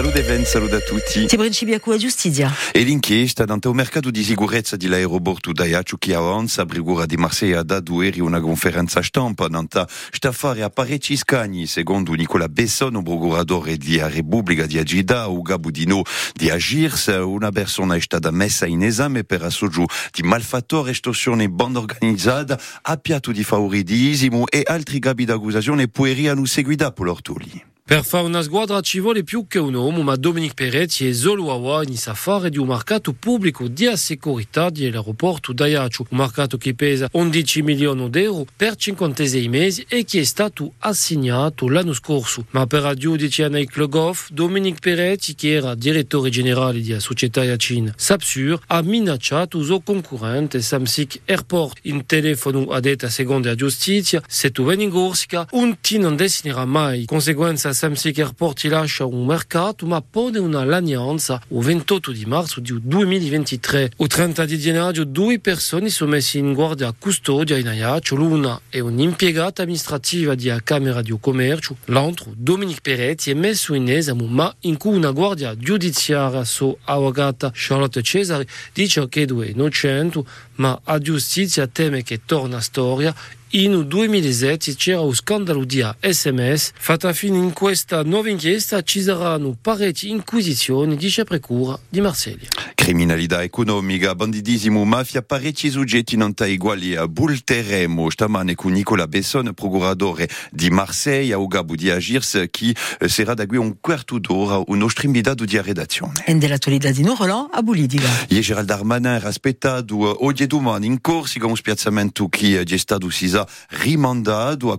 Salute Ben, salute a tutti. Ti principiacu a giustizia. E l'inchiesta dante o mercato di sicurezza di l'aeroporto d'Ajaccio che avanza, Brigura di Marseille ha dato ieri una conferenza stampa danta sta fare a parecchi scagni, secondo Nicola Besson, procuratore di Repubblica di Agida, Uga Budino di Agirs, una persona è stata messa in esame per assoggio di malfattore, estorsione, banda organizzata, appiato di favoridismo e altri capi d'accusazione pueriano seguita per l'ortoli. Per fare una squadra ci vuole più che un uomo, ma Dominic Peretti è solo a inizia a fare di un mercato pubblico di sicurezza dell'aeroporto d'Ajaccio, un mercato che pesa 11 milioni di euro per 56 mesi e che è stato assegnato l'anno scorso. Ma per il giudice Anai Klogov, Dominic Peretti, che era direttore generale della società Yachin Sapsur, ha minacciato il suo concorrente Samsic Airport. In telefono ha detto a seconda la giustizia, se tu vieni in Corsica, un ti non destinerà mai. Conseguenza Samsic Airport lascia un mercato ma pone una lanianza il 28 di marzo del 2023. Il 30 di gennaio due persone sono messe in guardia a custodia in Ajaccio, l'una è un'impiegata amministrativa della Camera di Commercio, l'altro Dominic Peretti è messo in esame ma in cui una guardia giudiziaria su avvocata Charlotte Cesare dice che è innocente ma a giustizia teme che torna storia in 2007 c'era un scandalo di SMS. Fatta fine in questa nuova inchiesta ci saranno parecchie inquisizioni, dice Precura di Marsiglia. Criminalità economica, bandidismo, mafia, parecchi soggetti non uguali a Bulteremo. Stamane con Nicola Besson, procuratore di Marseille, a Ugabu di Agirs, che sarà da qui un quarto d'ora un nostro invitato di redazione. E dell'attualità di Roland a Bulidiga. E Gerald Darmanin era aspettato oggi e domani in Corsica un spiazzamento che è stato sisa rimandato a.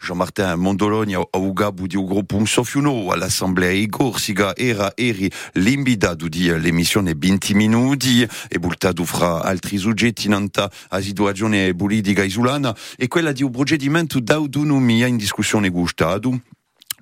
Jean-Martin Mondoloni a Ugabu di un gruppo un sofiuno all'assemblea in Corsica era eri l'invitato di l'emissione 20 minuti e bultato fra altri soggetti nanta a situazione politica isolana e quella di un procedimento d'autonomia in discussione gustato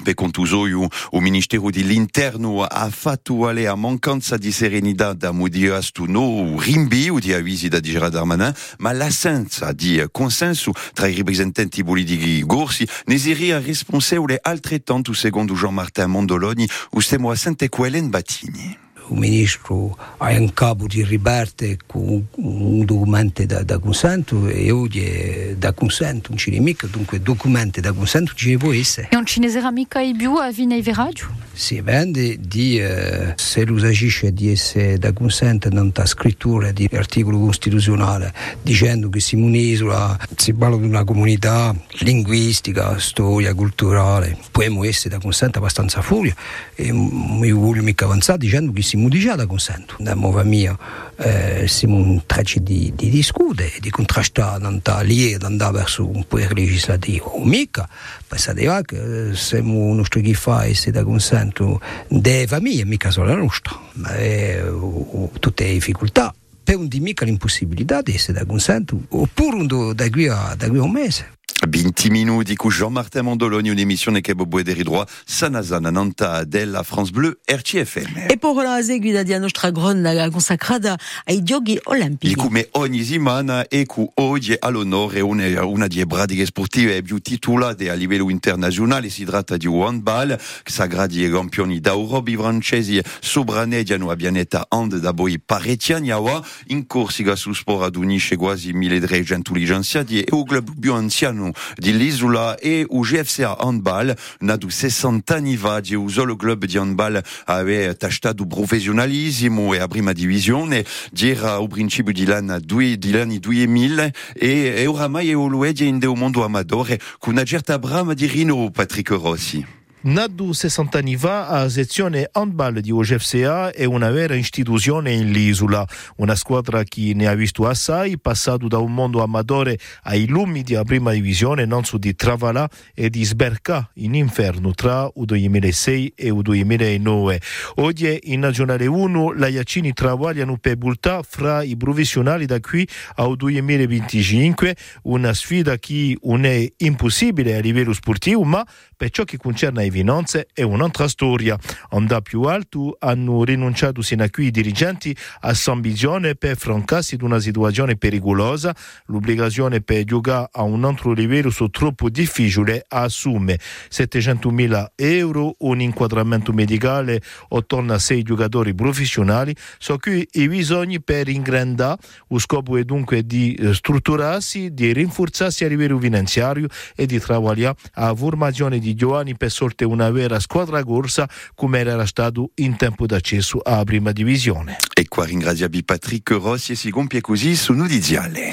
per contusoio o Ministero dell'Interno ha fatto alle a mancanza di serenità da modiasto no rinvio di visita di Gerard Darmanin, ma l'assenza di consenso tra i rappresentanti politici gorsi ne seria responsabile altrettanto secondo Jean-Martin Mondoloni, o stiamo a sente quellen Battini. Il ministro ha in capo di ribarte con un documento da, da consento e oggi è da consento, non ci ne mica, dunque documenti da consento ci ne può essere. Non ci ne sarà mica più a Vina Radio? Si vende di eh, se lo agisce di essere da consento non da scrittura di articolo costituzionale dicendo che siamo un'isola, si parla di una comunità linguistica, storia, culturale, possiamo essere da consento abbastanza furia e mi voglio mica avanzare dicendo che siamo già da consento. Da mova mia eh, siamo in traccia di, di discutere, di contrastare, non lì, di andare verso un potere legislativo. O mica, pensate che eh, siamo uno che fa e da consento delle famiglie, mica solo la nostra, ma è, uh, tutte le difficoltà. Per un di mica l'impossibilità di essere da consento, oppure da da qui a un mese. 20 minuti con Jean-Martin Mondoloni, un'emissione che può vedere droit Sanazana Nanta della France Bleu RCFM. E per la seguita di nostra grande consacrata ai Giochi Olimpici. Come ogni settimana e con oggi all'onore una, una delle pratiche sportive più titolate a livello internazionale, si tratta di handball, sagradi e campioni d'Europa, francesi sopranediano a pianeta hand da poi parecchi anni in Corsica su sport unisce quasi 1300 licenziati e un club più anziano di l'isola e o GFCA Handball. Nato 60 anni fa di un solo club di handball aveva tastato professionalismo e a divisione era al principio di degli anni 2000 e, e oramai è oluedia in un mondo amatore con una certa brama di Rino Patrick Rossi. 60 anni fa, la sezione handball di OGFCA è una vera istituzione in l'isola, una squadra che ne ha visto assai, passato da un mondo amatore ai lumi della prima divisione, non su di Travala e di sberca in inferno tra il 2006 e il 2009. Oggi in Nazionale 1 la Iacini travagliano per bultà fra i professionali da qui al 2025, una sfida che non è impossibile a livello sportivo, ma per ciò che concerne i Vinonze è un'altra storia. Onda più alto hanno rinunciato sino a qui i dirigenti a San Bizione per francarsi di una situazione pericolosa, l'obbligazione per giocare a un altro livello su troppo difficile assume. 700.000 euro, un inquadramento medicale attorno a sei giocatori professionali, so qui i bisogni per ingrandare, lo scopo è dunque di strutturarsi, di rinforzarsi a livello finanziario e di lavorare a formazione di giovani per sorte una vera squadra corsa come era stato in tempo d'accesso alla prima divisione. E qua ringraziabi Patrick Rossi e si compie così su Nudiziale.